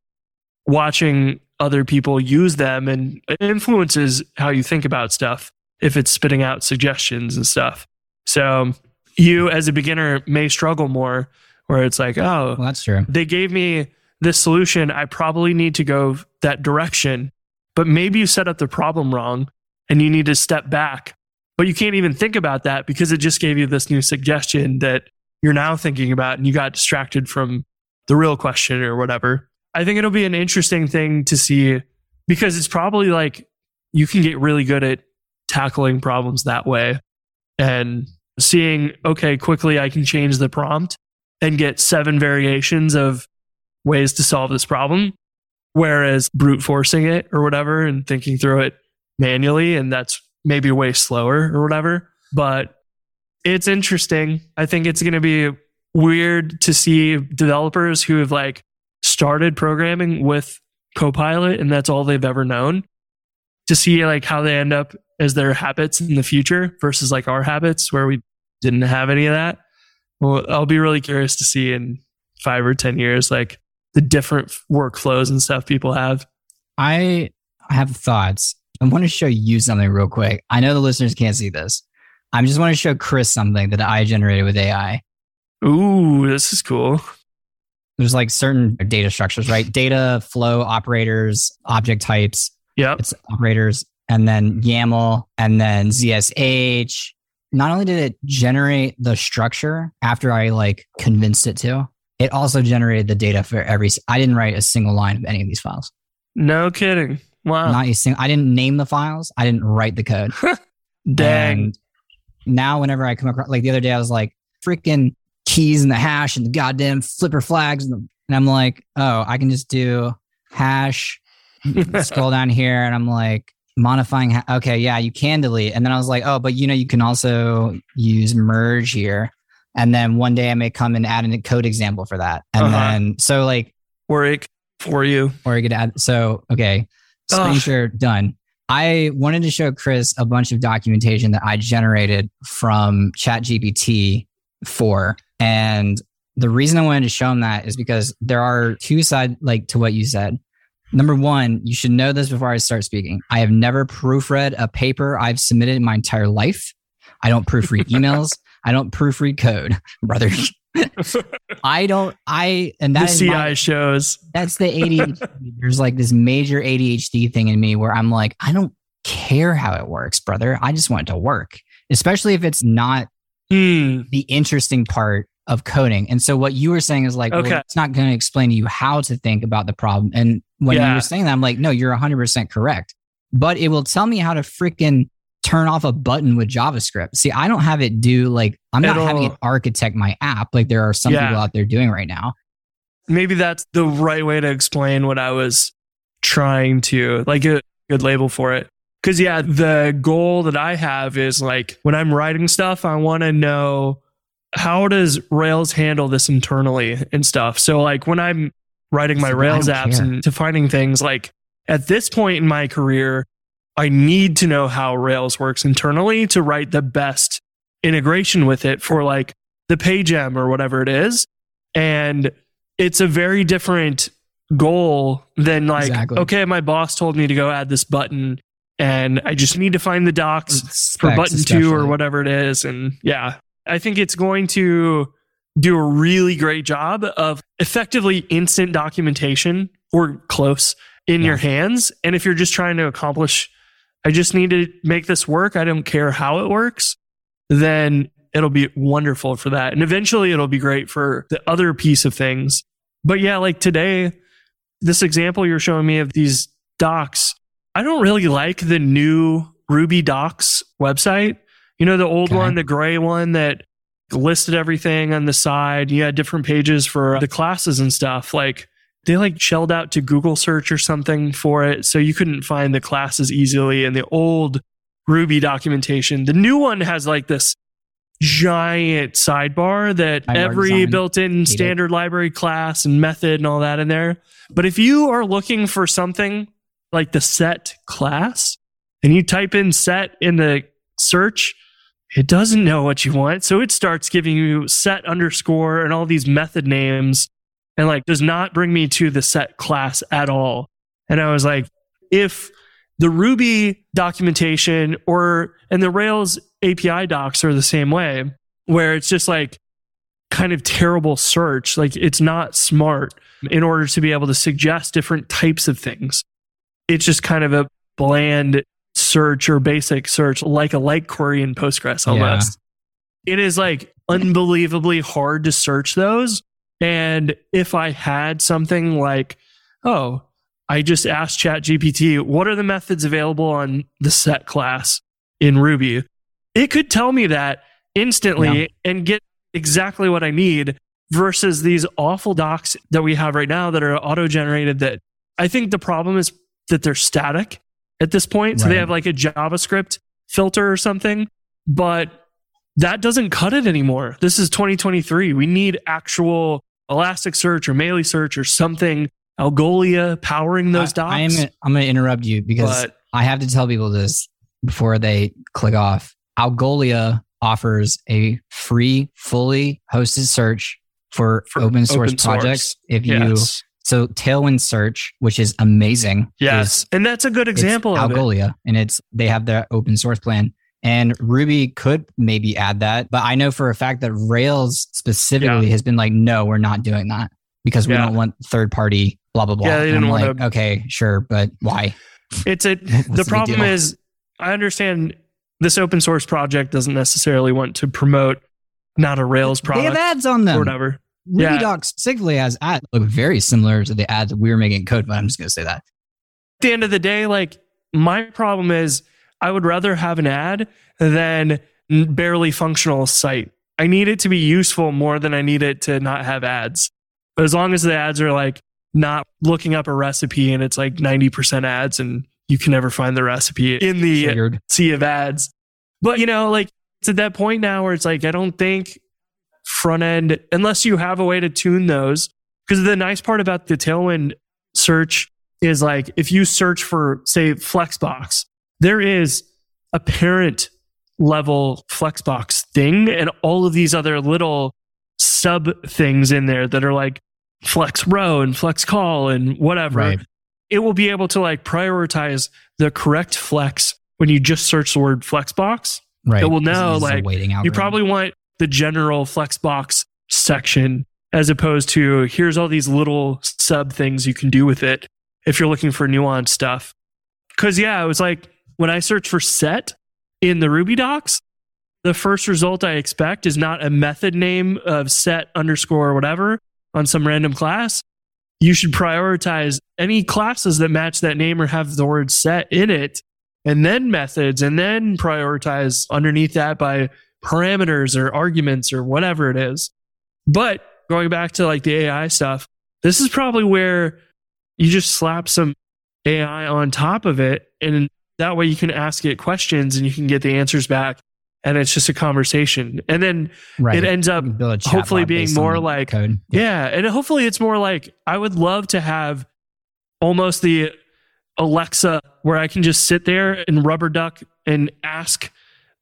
watching other people use them and it influences how you think about stuff if it's spitting out suggestions and stuff. So you as a beginner may struggle more where it's like, oh, Well, that's true. they gave me this solution. I probably need to go that direction, but maybe you set up the problem wrong and you need to step back. But you can't even think about that because it just gave you this new suggestion that you're now thinking about and you got distracted from the real question or whatever. I think it'll be an interesting thing to see because it's probably like you can get really good at tackling problems that way and seeing, okay, quickly I can change the prompt and get seven variations of ways to solve this problem. Whereas brute forcing it or whatever and thinking through it manually, and that's maybe way slower or whatever. But it's interesting. I think it's going to be weird to see developers who have like started programming with Copilot and that's all they've ever known to see like how they end up as their habits in the future versus like our habits where we didn't have any of that. Well, I'll be really curious to see in five or 10 years, like the different workflows and stuff people have. I have thoughts. I want to show you something real quick. I know the listeners can't see this. I just want to show Chris something that I generated with AI. Ooh, this is cool. There's like certain data structures, right? Data flow operators, object types, Yeah. it's operators, and then YAML, and then ZSH. Not only did it generate the structure after I like convinced it to, it also generated the data for every. I didn't write a single line of any of these files. No kidding. Wow. Not a single. I didn't name the files. I didn't write the code. Dang. And now, whenever I come across, like the other day, I was like, freaking keys and the hash and the goddamn flipper flags. And, the, and I'm like, oh, I can just do hash, scroll down here, and I'm like, modifying. Ha- okay, yeah, you can delete. And then I was like, oh, but you know, you can also use merge here. And then one day I may come and add a code example for that. And Uh-huh. then, so like, Work for you. or you could add. So, okay, screen share done. I wanted to show Chris a bunch of documentation that I generated from ChatGPT 4. And the reason I wanted to show him that is because there are two sides, like to what you said. Number one, you should know this before I start speaking. I have never proofread a paper I've submitted in my entire life. I don't proofread emails. I don't proofread code, brother. I don't. I and the that is CI my, shows. that's the ADHD. There's like this major ADHD thing in me where I'm like, I don't care how it works, brother. I just want it to work, especially if it's not Hmm. the interesting part of coding. And so what you were saying is like, well, it's not going to explain to you how to think about the problem. And when you Yeah. were saying that, I'm like, no, you're 100% correct. But it will tell me how to freaking turn off a button with JavaScript. See, I don't have it do like, I'm not It'll- having it architect my app like there are some Yeah. people out there doing right now. Maybe that's the right way to explain what I was trying to, like a good label for it. Cause yeah, the goal that I have is like when I'm writing stuff, I want to know how does Rails handle this internally and stuff. So like when I'm writing my Rails apps care. and defining things like at this point in my career, I need to know how Rails works internally to write the best integration with it for like the PageM or whatever it is. And it's a very different goal than like, Exactly. okay, my boss told me to go add this button and I just need to find the docs for Specs button two or whatever it is. And yeah, I think it's going to do a really great job of effectively instant documentation or close in your hands. And if you're just trying to accomplish, I just need to make this work, I don't care how it works, then it'll be wonderful for that. And eventually it'll be great for the other piece of things. But yeah, like today, this example you're showing me of these docs, I don't really like the new Ruby docs website. You know, the old Okay. one, the gray one that listed everything on the side. You had different pages for the classes and stuff. Like they like shelled out to Google search or something for it. So you couldn't find the classes easily in the old Ruby documentation. The new one has like this giant sidebar that Sidebar every design. built-in standard library class and method and all that in there. But if you are looking for something like the set class and you type in set in the search, it doesn't know what you want. So it starts giving you set underscore and all these method names and like does not bring me to the set class at all. And I was like, if the Ruby documentation or and the Rails API docs are the same way, where it's just like kind of terrible search, like it's not smart in order to be able to suggest different types of things. It's just kind of a bland search or basic search, like a like query in Postgres almost. It is like unbelievably hard to search those. And if I had something like, oh, I just asked ChatGPT, what are the methods available on the set class in Ruby? It could tell me that instantly Yeah. and get exactly what I need versus these awful docs that we have right now that are auto generated. That I think the problem is that they're static at this point. So they have like a JavaScript filter or something, but that doesn't cut it anymore. This is 2023. We need actual Elasticsearch or Meili or something, Algolia powering those I, docs. I am. gonna- I'm going to interrupt you because but I have to tell people this before they click off. Algolia offers a free, fully hosted search for, For open source open source. projects. If you yes, so Tailwind Search, which is amazing. yes, is- and that's a good example of it. Algolia, and it's they have their open source plan. And Ruby could maybe add that, but I know for a fact that Rails specifically has been like, no, we're not doing that because we Yeah. don't want third party blah blah blah. Yeah, they And I'm didn't like, wanna- okay, sure, but why? It's a the problem is I understand this open source project doesn't necessarily want to promote not a Rails product. They have ads on or them. whatever. Ruby Yeah. Docs specifically has ads look very similar to the ads that we were making code, but I'm just gonna say that. At the end of the day, like my problem is I would rather have an ad than barely functional site. I need it to be useful more than I need it to not have ads. But as long as the ads are like not looking up a recipe and it's like 90% ads and you can never find the recipe in the Triggered. sea of ads. But you know, like it's at that point now where it's like I don't think front end unless you have a way to tune those. Because the nice part about the Tailwind search is like if you search for say Flexbox, there is a parent level Flexbox thing and all of these other little sub things in there that are like Flex Row and Flex Col and whatever Right. it will be able to like prioritize the correct flex when you just search the word flexbox. Right. It will know, like, You probably want the general flexbox section as opposed to here's all these little sub things you can do with it if you're looking for nuanced stuff. Cause yeah, it was like when I search for set in the Ruby docs, the first result I expect is not a method name of set underscore whatever on some random class. You should prioritize any classes that match that name or have the word set in it, and then methods, and then prioritize underneath that by parameters or arguments or whatever it is. But going back to like the AI stuff, this is probably where you just slap some AI on top of it. And that way you can ask it questions and you can get the answers back. And it's just a conversation. And then right. it ends up You can build a chatbot hopefully being more like- code. yeah. And hopefully it's more like I would love to have almost the Alexa where I can just sit there and rubber duck and ask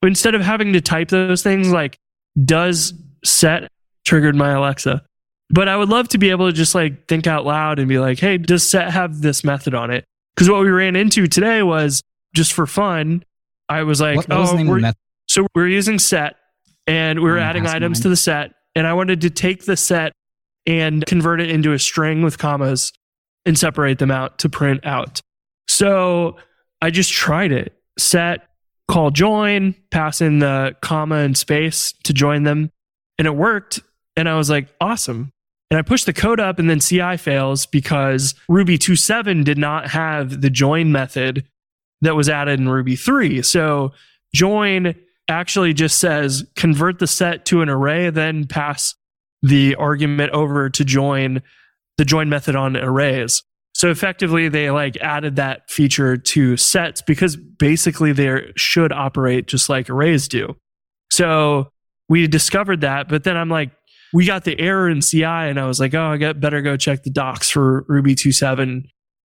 instead of having to type those things like does set triggered my Alexa. But I would love to be able to just like think out loud and be like, hey, does set have this method on it? Because what we ran into today was just for fun. I was like, what, what oh, we're, so we're using set and we we're adding items mine. to the set. And I wanted to take the set and convert it into a string with commas and separate them out to print out. So I just tried it. Set, call join, pass in the comma and space to join them. And it worked. And I was like, awesome. And I pushed the code up and then CI fails because Ruby 2.7 did not have the join method that was added in Ruby 3. So join actually just says convert the set to an array, then pass the argument over to join the join method on arrays. So effectively, they like added that feature to sets because basically they should operate just like arrays do. So we discovered that, but then I'm like, we got the error in CI, and I was like, oh, I got better go check the docs for Ruby 2.7.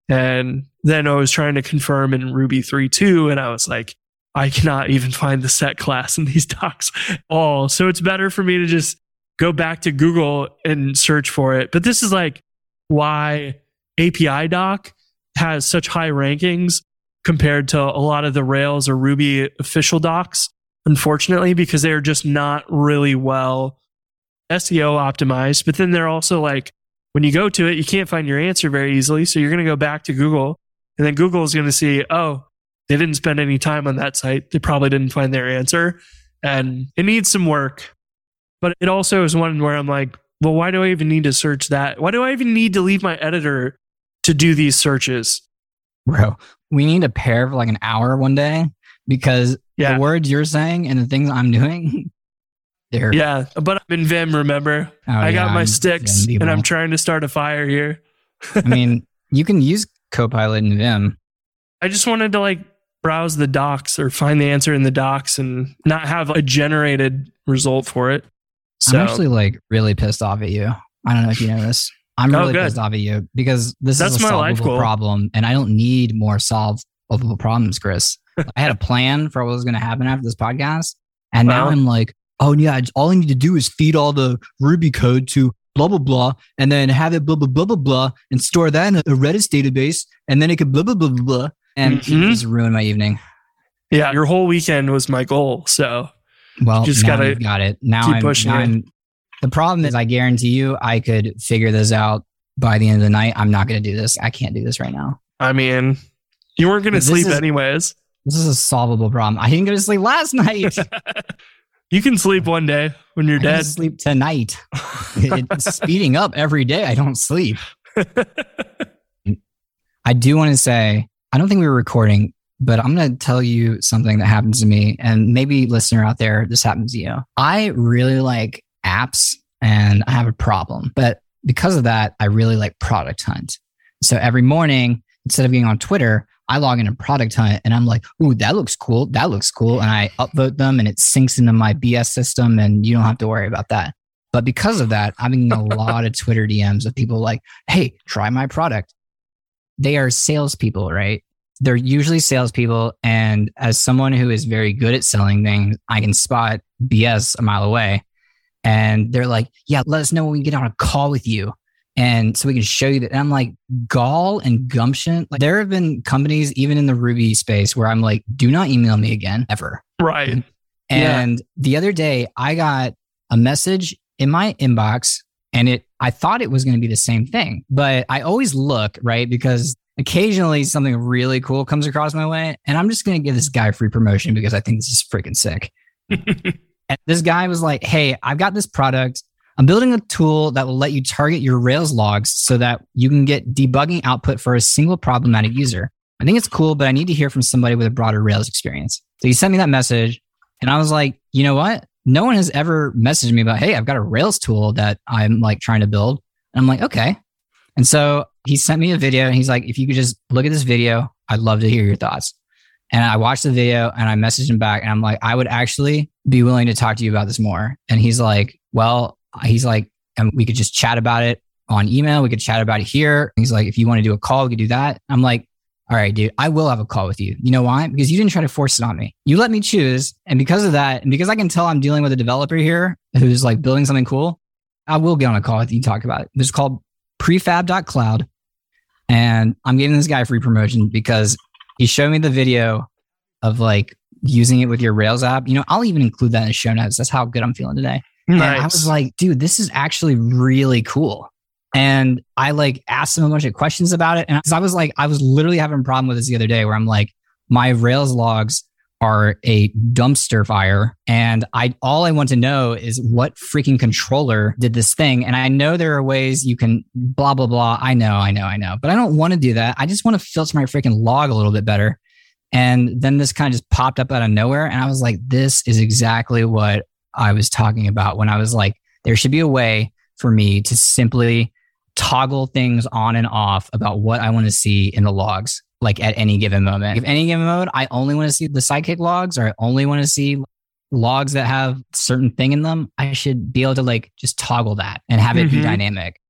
And then I was trying to confirm in Ruby 3.2, and I was like, I cannot even find the set class in these docs all. So it's better for me to just go back to Google and search for it. But this is like why APIdock has such high rankings compared to a lot of the Rails or Ruby official docs, unfortunately, because they're just not really well SEO optimized. But then they're also like, when you go to it, you can't find your answer very easily. So you're going to go back to Google, and then Google is going to see, oh, they didn't spend any time on that site. They probably didn't find their answer. And it needs some work. But it also is one where I'm like, well, why do I even need to search that? Why do I even need to leave my editor to do these searches? Bro, we need a pair for like an hour one day because Yeah. the words you're saying and the things I'm doing, they're Yeah, but I'm in Vim, remember? Oh, I got yeah, my I'm sticks and I'm trying to start a fire here. I mean, you can use Copilot in Vim. I just wanted to like browse the docs or find the answer in the docs and not have a generated result for it. So I'm actually like really pissed off at you. I don't know if you know this. I'm Oh, really good. pissed off at you because this That's is a my life solvable goal. problem, and I don't need more solvable problems, Chris. I had a plan for what was going to happen after this podcast, and now I'm like, oh yeah, all I need to do is feed all the Ruby code to blah blah blah, and then have it blah blah blah blah blah, and store that in a Redis database, and then it could blah blah blah blah, blah and Mhm. just ruined my evening. yeah, your whole weekend was my goal. So Well, Just now gotta got it. Now keep I'm, pushing now it. I'm- the problem is, I guarantee you, I could figure this out by the end of the night. I'm not going to do this. I can't do this right now. I mean, you weren't going to sleep is- anyways. This is a solvable problem. I didn't go to sleep last night. you can sleep one day when you're I dead. sleep tonight. it's speeding up every day. I don't sleep. I do want to say, I don't think we were recording, but I'm going to tell you something that happens to me. And maybe listener out there, this happens to you. I really like apps and I have a problem. But because of that, I really like Product Hunt. So every morning, instead of getting on Twitter, I log in a Product Hunt and I'm like, ooh, that looks cool. That looks cool. And I upvote them and it syncs into my BS system and you don't have to worry about that. But because of that, I'm getting a lot of Twitter DMs of people like, hey, try my product. They are salespeople, right? They're usually salespeople. And as someone who is very good at selling things, I can spot BS a mile away. And they're like, yeah, let us know when we get on a call with you. And so we can show you that. And I'm like, gall and gumption. Like, there have been companies, even in the Ruby space, where I'm like, do not email me again, ever. right. Yeah. And the other day, I got a message in my inbox, and it I thought it was going to be the same thing, but I always look right because occasionally something really cool comes across my way, and I'm just going to give this guy free promotion because I think this is freaking sick. And this guy was like, "Hey, I've got this product. I'm building a tool that will let you target your Rails logs so that you can get debugging output for a single problematic user. I think it's cool, but I need to hear from somebody with a broader Rails experience." So he sent me that message, and I was like, "You know what? No one has ever messaged me about, hey, I've got a Rails tool that I'm like trying to build." And I'm like, "Okay." And so he sent me a video, and he's like, "If you could just look at this video, I'd love to hear your thoughts." And I watched the video and I messaged him back and I'm like, I would actually be willing to talk to you about this more. And he's like, well, he's like, and we could just chat about it on email. We could chat about it here. He's like, if you want to do a call, we could do that. I'm like, all right, dude, I will have a call with you. You know why? Because you didn't try to force it on me. You let me choose. And because of that, and because I can tell I'm dealing with a developer here who's like building something cool, I will get on a call with you talk about it. It's called prefab.cloud. And I'm giving this guy free promotion because he showed me the video of like using it with your Rails app. You know, I'll even include that in the show notes. That's how good I'm feeling today. And I was like, dude, this is actually really cool. And I like asked him a bunch of questions about it. And 'cause I was like, I was literally having a problem with this the other day where I'm like, my Rails logs are a dumpster fire. And I all I want to know is what freaking controller did this thing. And I know there are ways you can blah blah blah. I know, I know, I know. But I don't want to do that. I just want to filter my freaking log a little bit better. And then this kind of just popped up out of nowhere. And I was like, this is exactly what I was talking about when I was like, there should be a way for me to simply toggle things on and off about what I want to see in the logs, like at any given moment. If any given moment, I only want to see the Sidekiq logs or I only want to see logs that have certain thing in them, I should be able to like just toggle that and have it be Mhm. dynamic.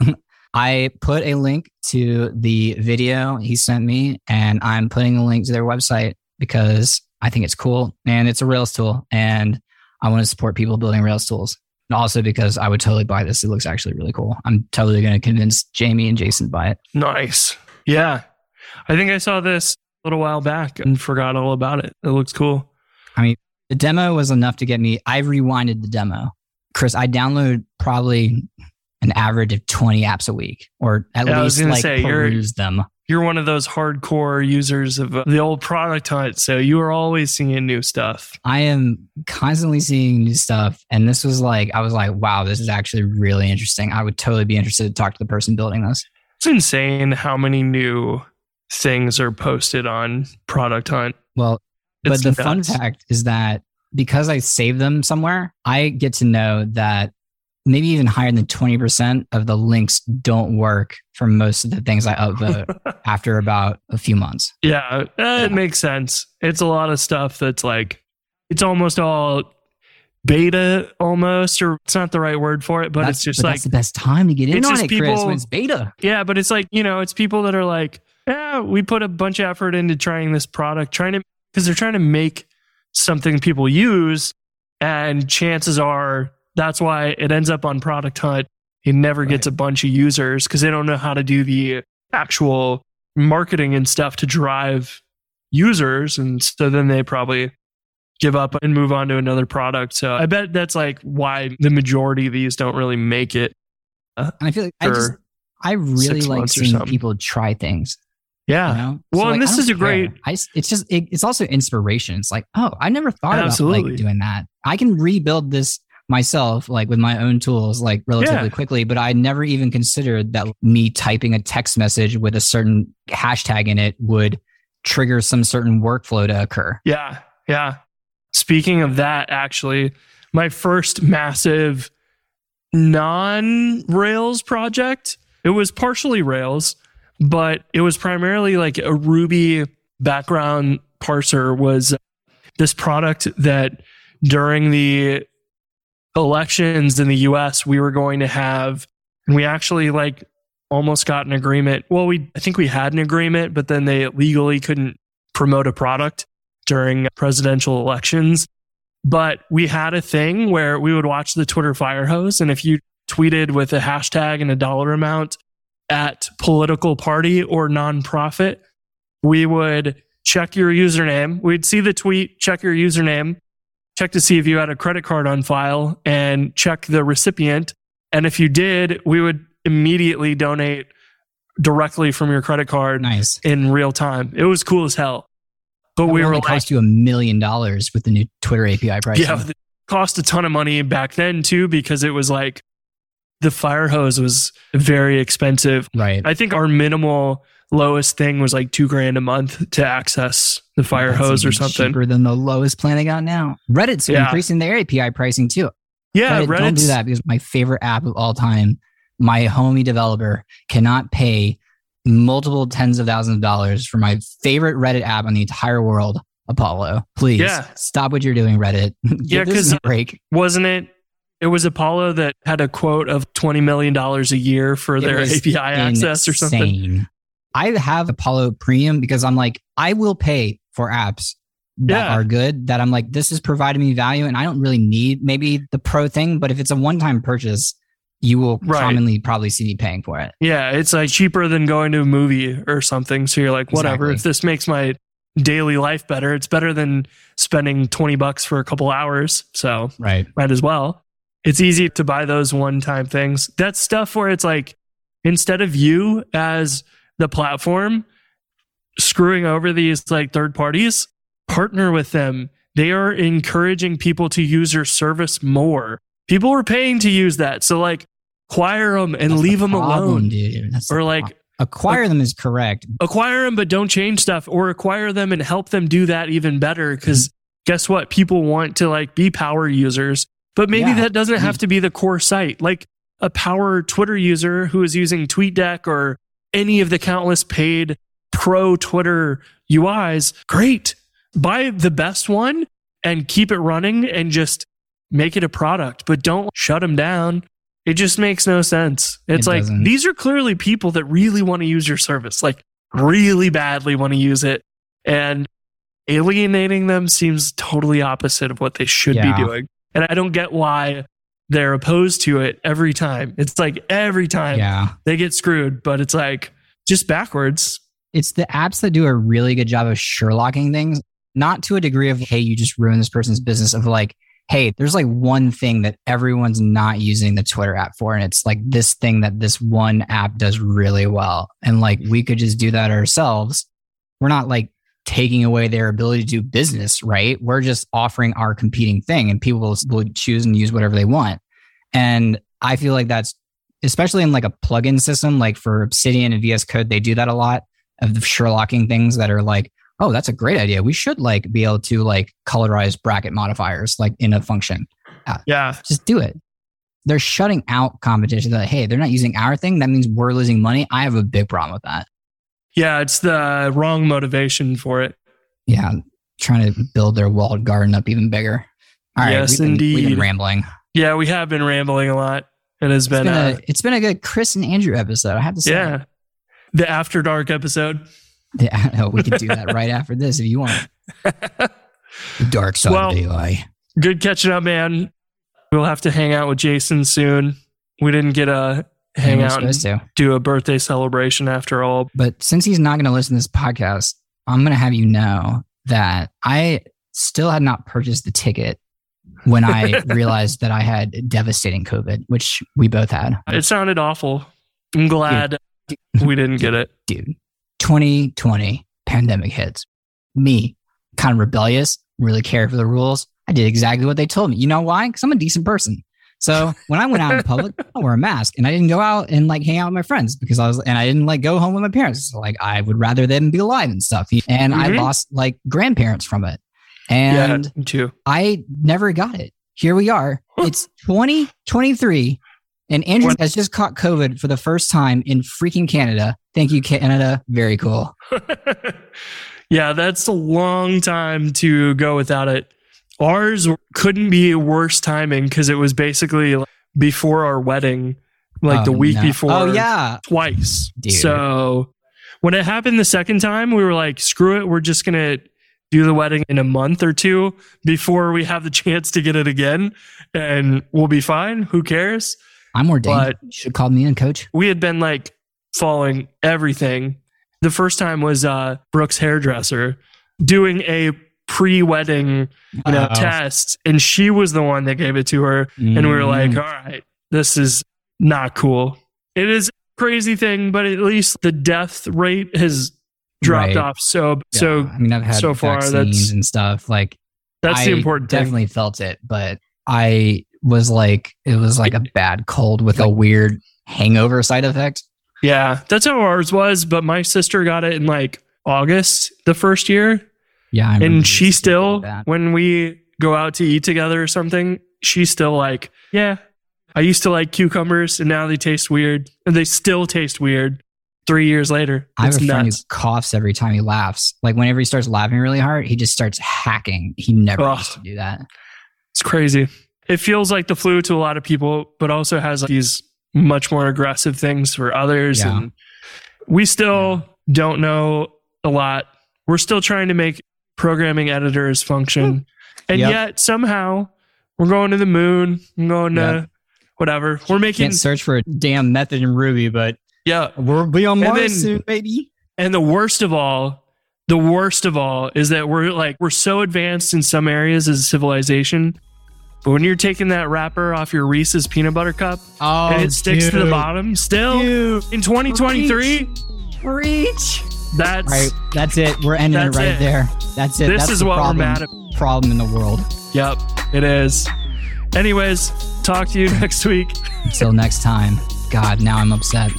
I put a link to the video he sent me, and I'm putting a link to their website because I think it's cool and it's a Rails tool, and I want to support people building Rails tools. And also because I would totally buy this. It looks actually really cool. I'm totally going to convince Jamie and Jason to buy it. Nice. Yeah. I think I saw this a little while back and forgot all about it. It looks cool. I mean, the demo was enough to get me. I rewinded the demo. Chris, I download probably an average of 20 apps a week, or at Yeah, least like say, peruse them. You're one of those hardcore users of uh, the old product hunt. So you are always seeing new stuff. I am constantly seeing new stuff. And this was like, I was like, wow, this is actually really interesting. I would totally be interested to talk to the person building this. It's insane how many new things are posted on Product Hunt. Well, but It's the fun fact is that because I save them somewhere, I get to know that maybe even higher than 20% of the links don't work for most of the things I upvote after about a few months. Yeah, uh, it makes sense. It's a lot of stuff that's like, it's almost all beta almost, or it's not the right word for it, but That's- it's just but like, that's the best time to get in on it, Chris, people- when it's beta. yeah, but it's like, you know, it's people that are like, yeah, we put a bunch of effort into trying this product, trying to, because they're trying to make something people use. And chances are that's why it ends up on Product Hunt. It never gets a bunch of users because they don't know how to do the actual marketing and stuff to drive users. And so then they probably give up and move on to another product. So I bet that's like why the majority of these don't really make it. And I feel like I just, I really like seeing people try things. Yeah. You know? Well, and like, this I is a care. great- I it's just it, it's also inspiration. It's like, oh, I never thought about like doing that. I can rebuild this myself, like with my own tools, like relatively Yeah. quickly. But I never even considered that me typing a text message with a certain hashtag in it would trigger some certain workflow to occur. Yeah. Yeah. Speaking of that, actually, my first massive non Rails project, it was partially Rails, but it was primarily like a Ruby background parser was uh, this product that during the elections in the US we were going to have and we actually like almost got an agreement. Well, we I think we had an agreement, but then they legally couldn't promote a product during presidential elections. But we had a thing where we would watch the Twitter fire hose. And if you tweeted with a hashtag and a dollar amount at political party or nonprofit, we would check your username. We'd see the tweet, check your username, check to see if you had a credit card on file, and check the recipient. And if you did, we would immediately donate directly from your credit card Nice. in real time. It was cool as hell. But That we were like, cost you a million dollars with the new Twitter API pricing. yeah, it cost a ton of money back then too, because it was like the fire hose was very expensive. right. I think our minimal lowest thing was like two grand a month to access the fire That's hose or something. cheaper than the lowest plan I got now. Reddit's Yeah. increasing their API pricing too. Yeah, Reddit, don't do that because my favorite app of all time, my homie developer cannot pay multiple tens of thousands of dollars for my favorite Reddit app on the entire world, Apollo. Please Yeah. stop what you're doing, Reddit. Yeah, Give this 'cause- a break. wasn't it. It was Apollo that had a quote of twenty million dollars a year for It their API access or something. I have Apollo Premium because I'm like, I will pay for apps that Yeah. are good. That I'm like, this is providing me value, and I don't really need maybe the pro thing. But if it's a one-time purchase, you will Right. commonly probably see me paying for it. Yeah, it's like cheaper than going to a movie or something. So you're like, whatever. Exactly. If this makes my daily life better, it's better than spending 20 bucks for a couple hours. So Right. might as well. It's easy to buy those one time things. That's stuff where it's like, instead of you as the platform screwing over these like third parties, partner with them. They are encouraging people to use your service more. People are paying to use that. So like acquire them and That's leave the them problem, alone. dude. That's Or like acquire them is correct. acquire them, but don't change stuff or acquire them and help them do that even better. Cause guess what? People want to like be power users, but maybe Yeah. that doesn't have to be the core site. Like a power Twitter user who is using TweetDeck or any of the countless paid pro Twitter UIs, great. Buy the best one and keep it running and just make it a product, but don't shut them down. It just makes no sense. It's It like doesn't. these are clearly people that really want to use your service, like really badly want to use it. And alienating them seems totally opposite of what they should Yeah. be doing. And I don't get why they're opposed to it every time. It's like every time Yeah. they get screwed, but it's like just backwards. It's the apps that do a really good job of Sherlocking things, not to a degree of, hey, you just ruined this person's business, of like, hey, there's like one thing that everyone's not using the Twitter app for. And it's like this thing that this one app does really well. And like we could just do that ourselves. We're not like taking away their ability to do business, right? We're just offering our competing thing and people will, choose and use whatever they want. And I feel like that's especially in like a plugin system, like for Obsidian and VS Code, they do that a lot of the Sherlocking things that are like, oh, that's a great idea. We should like be able to like colorize bracket modifiers like in a function. Uh, yeah. Just do it. They're shutting out competition. That hey, they're not using our thing. That means we're losing money. I have a big problem with that. Yeah. It's the wrong motivation for it. Yeah, trying to build their walled garden up even bigger. All right, Yes, we've been, we've indeed. been rambling. Yeah. We have been rambling a lot. It has It's been, been, uh, a, it's been a good Chris and Andrew episode. I have to say. yeah. The After Dark episode. Yeah, no, we could do that right after this if you want. Dark side Well, of AI. Good catching up, man. We'll have to hang out with Jason soon. We didn't get a hang out supposed to. do a birthday celebration after all. But since he's not going to listen to this podcast, I'm going to have you know that I still had not purchased the ticket when I realized that I had devastating COVID, which we both had. It sounded awful. I'm glad we didn't get it. Dude, 2020 pandemic hits. Me, kind of rebellious, really care for the rules. I did exactly what they told me. You know why? Because I'm a decent person. So when I went out in public, I wore a mask and I didn't go out and like hang out with my friends because I was, and I didn't like go home with my parents. So, like I would rather them be alive and stuff. And I Mhm. lost like grandparents from it. And yeah, too. I never got it. Here we are. It's 2023 and Andrew What- has just caught COVID for the first time in freaking Canada. Thank you, Canada. Very cool. yeah, that's a long time to go without it. Ours couldn't be worse timing because it was basically before our wedding, like the Oh, week no. before. Oh, yeah. twice. Dude. So when it happened the second time, we were like, screw it. We're just going to do the wedding in a month or two before we have the chance to get it again and we'll be fine. Who cares? I'm ordained. But- you should call me in, coach. We had been like following everything. The first time was uh, Brooks hairdresser doing a pre-wedding you know Uh-oh. test and she was the one that gave it to her and we were like Mm. all right this is not cool it is a crazy thing but at least the death rate has dropped Right. off so Yeah. so I mean, I've had so far, that's- and stuff. Like, that's I the important thing definitely felt it, but I was like, it was like a bad cold with a weird hangover side effect. yeah that's how ours was but my sister got it in like august the first year Yeah. I and she still when we go out to eat together or something she's still like yeah i used to like cucumbers and now they taste weird and they still taste weird three years later I have it's a friend nuts who coughs every time he laughs. Like whenever he starts laughing really hard, he just starts hacking. He never Ugh. used to do that. it's crazy it feels like the flu to a lot of people but also has like, these much more aggressive things for others Yeah. and we still don't know a lot we're still trying to make programming editors function and Yep. yet somehow we're going to the moon and going to Yep. whatever we're making Can't search for a damn method in Ruby, but yeah we'll be on Mars then- soon, baby. And the worst of all, the worst of all is that we're like we're so advanced in some areas as a civilization, but when you're taking that wrapper off your Reese's peanut butter cup Oh, and it sticks to the bottom, still Dude, in 2023, reach. That's Right, that's it. We're ending it right it. there. That's it. This That's is the what we're mad at. Problem in the world. yep, it is. Anyways, talk to you next week. Until next time. God, now I'm upset.